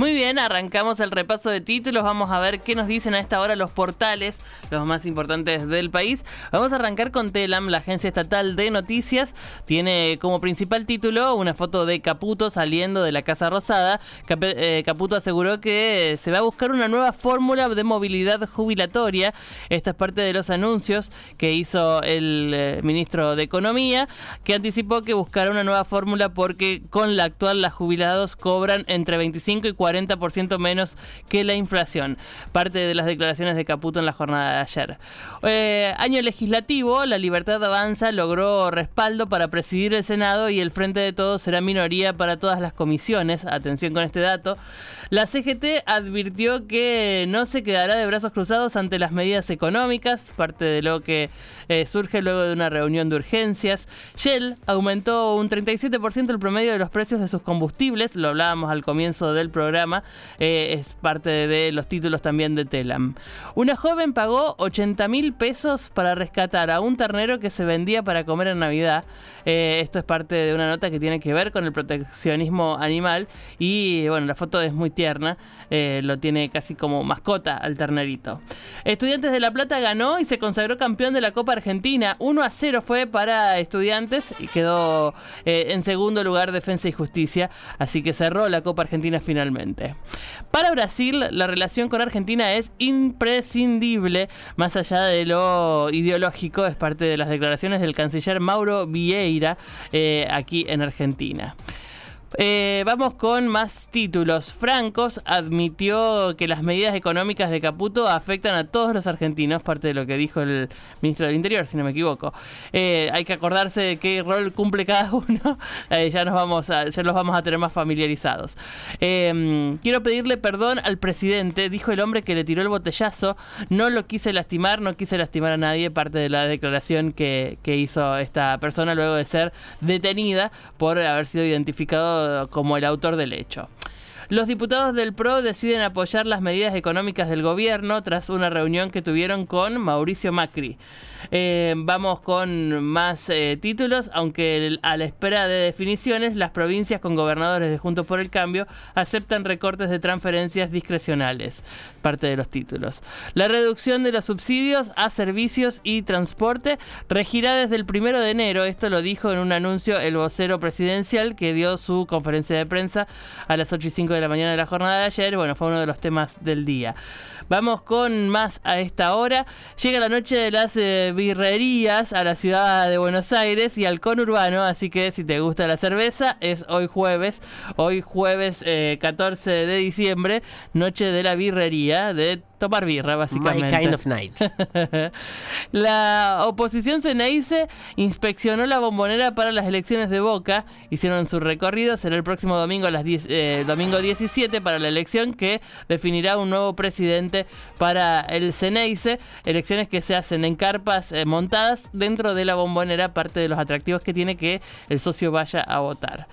Muy bien, arrancamos el repaso de títulos. Vamos a ver qué nos dicen a esta hora los portales, los más importantes del país. Vamos a arrancar con Telam, la agencia estatal de noticias. Tiene como principal título una foto de Caputo saliendo de la Casa Rosada. Eh, Caputo aseguró que se va a buscar una nueva fórmula de movilidad jubilatoria. Esta es parte de los anuncios que hizo el eh, ministro de Economía, que anticipó que buscará una nueva fórmula porque con la actual los jubilados cobran entre 25 y 40 40% menos que la inflación. Parte de las declaraciones de Caputo en la jornada de ayer. Eh, año legislativo, la Libertad Avanza logró respaldo para presidir el Senado y el Frente de Todos será minoría para todas las comisiones. Atención con este dato. La CGT advirtió que no se quedará de brazos cruzados ante las medidas económicas, parte de lo que eh, surge luego de una reunión de urgencias. Shell aumentó un 37% el promedio de los precios de sus combustibles, lo hablábamos al comienzo del programa eh, es parte de los títulos también de Telam. Una joven pagó 80 mil pesos para rescatar a un ternero que se vendía para comer en Navidad. Eh, esto es parte de una nota que tiene que ver con el proteccionismo animal y bueno, la foto es muy tierna, eh, lo tiene casi como mascota al ternerito. Estudiantes de La Plata ganó y se consagró campeón de la Copa Argentina. 1 a 0 fue para Estudiantes y quedó en segundo lugar Defensa y Justicia, así que cerró la Copa Argentina finalmente. Para Brasil, la relación con Argentina es imprescindible, más allá de lo ideológico, es parte de las declaraciones del canciller Mauro Vieira eh, aquí en Argentina. Eh, vamos con más títulos. Francos admitió que las medidas económicas de Caputo afectan a todos los argentinos, parte de lo que dijo el ministro del Interior, si no me equivoco. Eh, hay que acordarse de qué rol cumple cada uno. Eh, ya nos vamos a, ya los vamos a tener más familiarizados. quiero pedirle perdón al presidente, dijo el hombre que le tiró el botellazo. No lo quise lastimar, no quise lastimar a nadie, parte de la declaración que, que hizo esta persona luego de ser detenida por haber sido identificado como el autor del hecho. Los diputados del PRO deciden apoyar las medidas económicas del gobierno tras una reunión que tuvieron con Mauricio Macri. Eh, vamos con más eh, títulos, aunque a la espera de definiciones, las provincias con gobernadores de Juntos por el Cambio aceptan recortes de transferencias discrecionales. Parte de los títulos. La reducción de los subsidios a servicios y transporte regirá desde el primero de enero. Esto lo dijo en un anuncio el vocero presidencial que dio su conferencia de prensa a las 8 y 5 de la mañana de la jornada de ayer. Bueno, fue uno de los temas del día. Vamos con más a esta hora. Llega la noche de las eh, birrerías a la ciudad de Buenos Aires y al conurbano, así que si te gusta la cerveza, es hoy jueves, hoy jueves 14 eh, de diciembre, noche de la birrería de tomar birra, básicamente. My kind of night. la oposición Ceneice inspeccionó la bombonera para las elecciones de Boca. Hicieron su recorrido. Será el próximo domingo a las 10, eh, domingo 17 para la elección que definirá un nuevo presidente para el Ceneice. Elecciones que se hacen en carpas eh, montadas dentro de la bombonera, parte de los atractivos que tiene que el socio vaya a votar.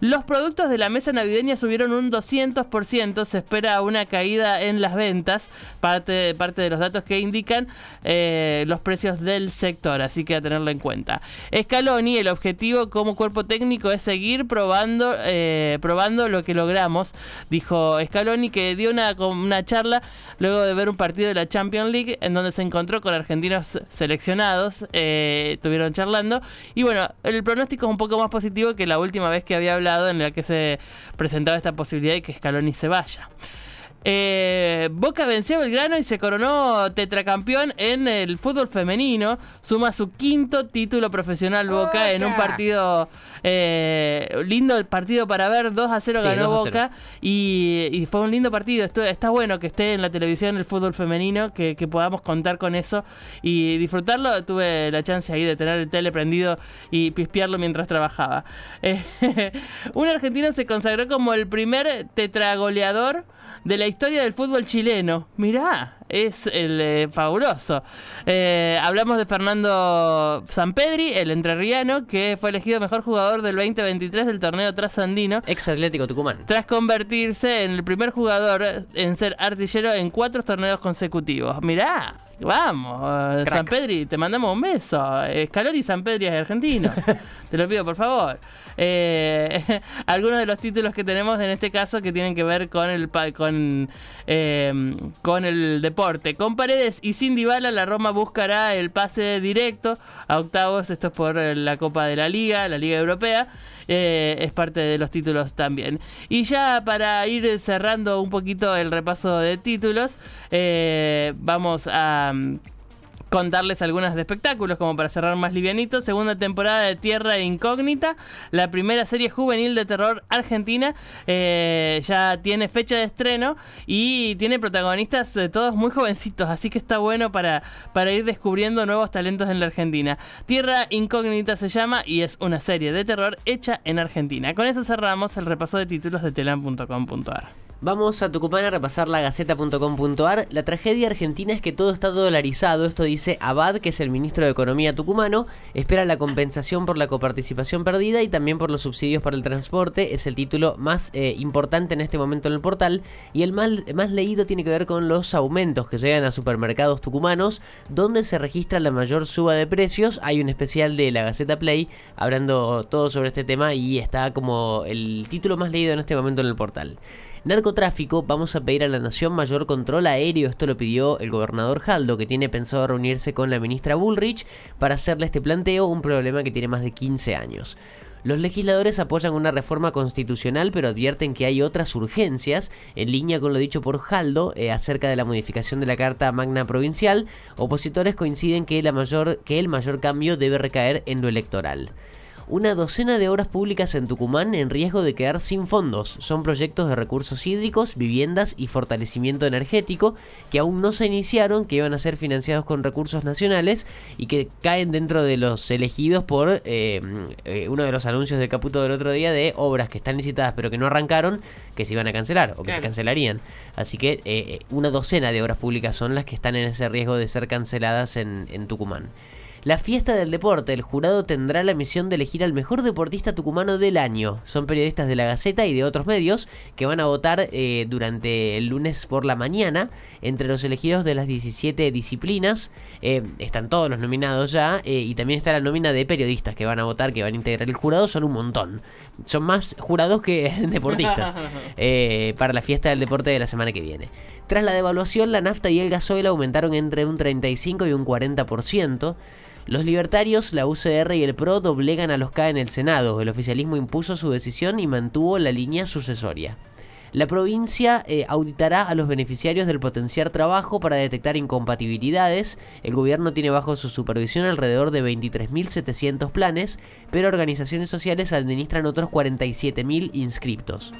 Los productos de la mesa navideña subieron un 200%. Se espera una caída en las ventas parte, parte de los datos que indican eh, los precios del sector, así que a tenerlo en cuenta. Scaloni, el objetivo como cuerpo técnico es seguir probando, eh, probando lo que logramos, dijo Scaloni, que dio una, una charla luego de ver un partido de la Champions League en donde se encontró con argentinos seleccionados, eh, estuvieron charlando, y bueno, el pronóstico es un poco más positivo que la última vez que había hablado en la que se presentaba esta posibilidad de que Scaloni se vaya. Eh, Boca venció a Belgrano y se coronó tetracampeón en el fútbol femenino. Suma su quinto título profesional Boca en un partido eh, lindo partido para ver. 2 a 0 ganó Boca y, fue un lindo partido. está bueno que esté en la televisión el fútbol femenino, que, podamos contar con eso y disfrutarlo. Tuve la chance ahí de tener el tele prendido y pispearlo mientras trabajaba. un argentino se consagró como el primer tetragoleador de la historia del fútbol chileno. Mirá, es el eh, fabuloso. Eh, hablamos de Fernando Sampedri, el entrerriano, que fue elegido mejor jugador del 2023 del torneo trasandino. Ex Atlético Tucumán. Tras convertirse en el primer jugador en ser artillero en cuatro torneos consecutivos. Mirá, vamos, San Pedri, te mandamos un beso. Scaloni San Pedri es argentino. te lo pido, por favor. Eh, algunos de los títulos que tenemos en este caso que tienen que ver con el con, eh, con el deporte. Con Paredes y sin Dybala, la Roma buscará el pase directo a octavos. Esto es por la Copa de la Liga, la Liga Europea. Eh, es parte de los títulos también. Y ya para ir cerrando un poquito el repaso de títulos, vamos a contarles algunas de espectáculos, como para cerrar más livianito. Segunda temporada de Tierra Incógnita, la primera serie juvenil de terror argentina, eh, ya tiene fecha de estreno y tiene protagonistas eh, todos muy jovencitos, así que está bueno para, para ir descubriendo nuevos talentos en la Argentina. Tierra Incógnita se llama y es una serie de terror hecha en Argentina. Con eso cerramos el repaso de títulos de telam.com.ar. Vamos a Tucumán a repasar la gaceta.com.ar. La tragedia argentina es que todo está dolarizado. Esto dice Abad, que es el ministro de Economía tucumano. Espera la compensación por la coparticipación perdida y también por los subsidios para el transporte. Es el título más eh, importante en este momento en el portal. Y el más, más leído tiene que ver con los aumentos que llegan a supermercados tucumanos, donde se registra la mayor suba de precios. Hay un especial de la Gaceta Play hablando todo sobre este tema y está como el título más leído en este momento en el portal. Narcotráfico, vamos a pedir a la Nación mayor control aéreo. Esto lo pidió el gobernador Jaldo, que tiene pensado reunirse con la ministra Bullrich para hacerle este planteo, un problema que tiene más de 15 años. Los legisladores apoyan una reforma constitucional, pero advierten que hay otras urgencias, en línea con lo dicho por Jaldo eh, acerca de la modificación de la Carta Magna Provincial. Opositores coinciden que, la mayor, que el mayor cambio debe recaer en lo electoral una docena de obras públicas en Tucumán en riesgo de quedar sin fondos. Son proyectos de recursos hídricos, viviendas y fortalecimiento energético que aún no se iniciaron, que iban a ser financiados con recursos nacionales y que caen dentro de los elegidos por eh, eh, uno de los anuncios de Caputo del otro día de obras que están licitadas pero que no arrancaron, que se iban a cancelar o que se cancelarían. Así que eh, una docena de obras públicas son las que están en ese riesgo de ser canceladas en, en Tucumán. La fiesta del deporte, el jurado tendrá la misión de elegir al mejor deportista tucumano del año. Son periodistas de la Gaceta y de otros medios que van a votar eh, durante el lunes por la mañana entre los elegidos de las 17 disciplinas. Eh, están todos los nominados ya eh, y también está la nómina de periodistas que van a votar, que van a integrar el jurado. Son un montón. Son más jurados que deportistas para la fiesta del deporte de la semana que viene. Tras la devaluación, la nafta y el gasoil aumentaron entre un 35 y un 40%. Los libertarios, la UCR y el PRO doblegan a los K en el Senado. El oficialismo impuso su decisión y mantuvo la línea sucesoria. La provincia eh, auditará a los beneficiarios del potenciar trabajo para detectar incompatibilidades. El gobierno tiene bajo su supervisión alrededor de 23.700 planes, pero organizaciones sociales administran otros 47.000 inscriptos.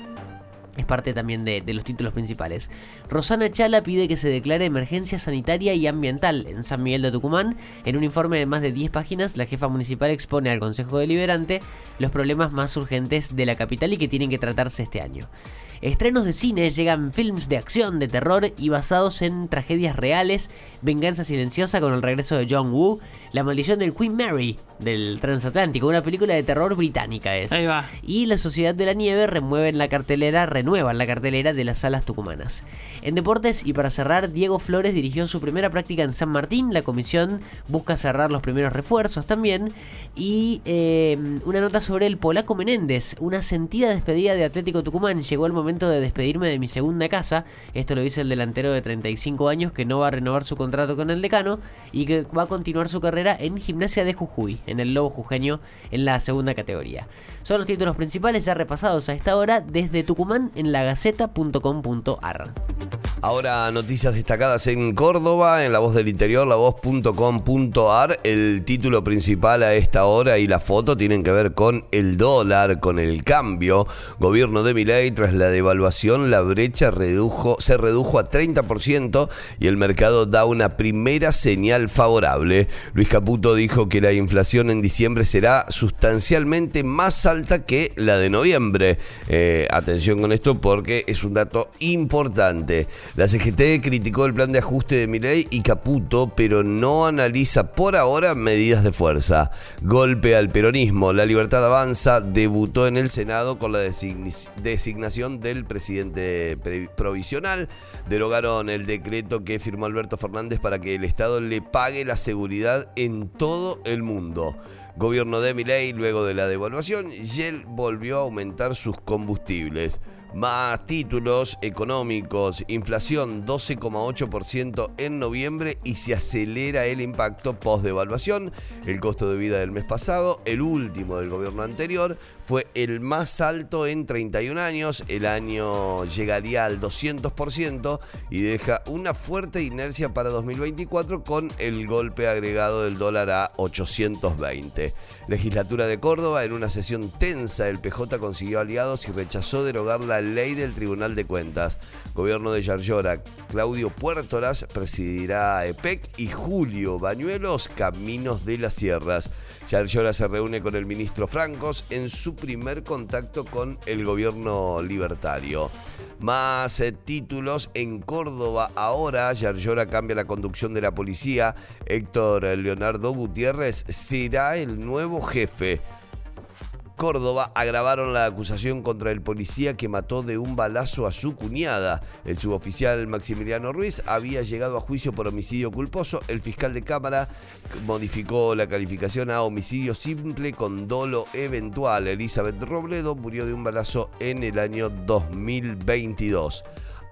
Es parte también de, los títulos principales. Rosana Chala pide que se declare emergencia sanitaria y ambiental en San Miguel de Tucumán. En un informe de más de 10 páginas, la jefa municipal expone al Consejo Deliberante los problemas más urgentes de la capital y que tienen que tratarse este año. Estrenos de cine llegan films de acción, de terror y basados en tragedias reales. Venganza silenciosa con el regreso de John Woo. La maldición del Queen Mary del transatlántico, una película de terror británica es. Ahí va. Y La Sociedad de la Nieve remueven la cartelera, renuevan la cartelera de las salas tucumanas. En deportes y para cerrar, Diego Flores dirigió su primera práctica en San Martín. La comisión busca cerrar los primeros refuerzos también. Y eh, una nota sobre el polaco Menéndez, una sentida despedida de Atlético Tucumán. Llegó el momento de despedirme de mi segunda casa. Esto lo dice el delantero de 35 años que no va a renovar su contrato con el decano y que va a continuar su carrera en Gimnasia de Jujuy, en el Lobo Jujeño, en la segunda categoría. Son los títulos principales ya repasados a esta hora desde Tucumán en lagaceta.com.ar. Ahora noticias destacadas en Córdoba, en La Voz del Interior, lavoz.com.ar. El título principal a esta hora y la foto tienen que ver con el dólar, con el cambio. Gobierno de Milei, tras la devaluación, la brecha redujo, se redujo a 30% y el mercado da una primera señal favorable. Luis Caputo dijo que la inflación en diciembre será sustancialmente más alta que la de noviembre. Eh, atención con esto porque es un dato importante. La CGT criticó el plan de ajuste de Milei y Caputo, pero no analiza por ahora medidas de fuerza. Golpe al peronismo. La Libertad Avanza debutó en el Senado con la designación del presidente provisional. Derogaron el decreto que firmó Alberto Fernández para que el Estado le pague la seguridad en todo el mundo. Gobierno de Milei, luego de la devaluación, Yel volvió a aumentar sus combustibles más títulos económicos, inflación 12,8% en noviembre y se acelera el impacto post-devaluación. El costo de vida del mes pasado, el último del gobierno anterior, fue el más alto en 31 años. El año llegaría al 200% y deja una fuerte inercia para 2024 con el golpe agregado del dólar a 820. Legislatura de Córdoba, en una sesión tensa, el PJ consiguió aliados y rechazó derogar la ley del Tribunal de Cuentas. Gobierno de Yarlora, Claudio Puertoras presidirá EPEC y Julio Bañuelos Caminos de las Sierras. Yarlora se reúne con el ministro Francos en su primer contacto con el gobierno libertario. Más eh, títulos en Córdoba. Ahora Yarlora cambia la conducción de la policía. Héctor Leonardo Gutiérrez será el nuevo jefe. Córdoba agravaron la acusación contra el policía que mató de un balazo a su cuñada. El suboficial Maximiliano Ruiz había llegado a juicio por homicidio culposo. El fiscal de Cámara modificó la calificación a homicidio simple con dolo eventual. Elizabeth Robledo murió de un balazo en el año 2022.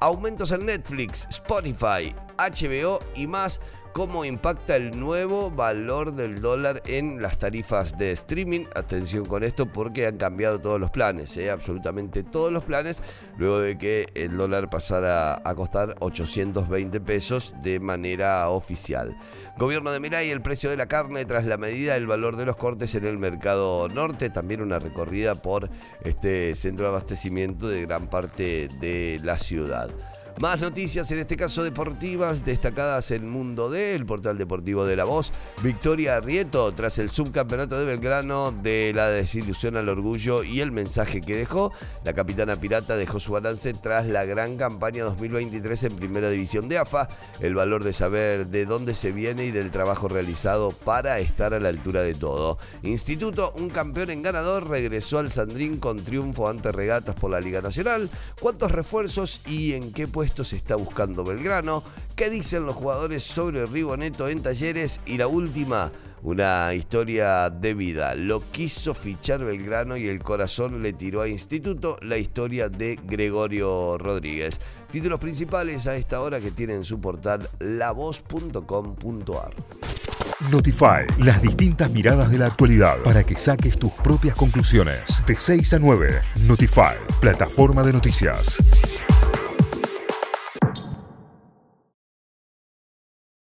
Aumentos en Netflix, Spotify, HBO y más cómo impacta el nuevo valor del dólar en las tarifas de streaming. Atención con esto porque han cambiado todos los planes, ¿eh? absolutamente todos los planes, luego de que el dólar pasara a costar 820 pesos de manera oficial. Gobierno de Mirai, el precio de la carne tras la medida del valor de los cortes en el mercado norte, también una recorrida por este centro de abastecimiento de gran parte de la ciudad. Más noticias, en este caso deportivas, destacadas en Mundo D, el portal deportivo de La Voz. Victoria Rieto tras el subcampeonato de Belgrano de la desilusión al orgullo y el mensaje que dejó. La capitana pirata dejó su balance tras la gran campaña 2023 en Primera División de AFA. El valor de saber de dónde se viene y del trabajo realizado para estar a la altura de todo. Instituto, un campeón en ganador, regresó al Sandrín con triunfo ante regatas por la Liga Nacional. ¿Cuántos refuerzos y en qué puesto? Esto se está buscando Belgrano, qué dicen los jugadores sobre Riboneto en talleres y la última, una historia de vida. Lo quiso fichar Belgrano y el corazón le tiró a Instituto la historia de Gregorio Rodríguez. Títulos principales a esta hora que tienen su portal lavoz.com.ar. Notify, las distintas miradas de la actualidad para que saques tus propias conclusiones. De 6 a 9, Notify, plataforma de noticias.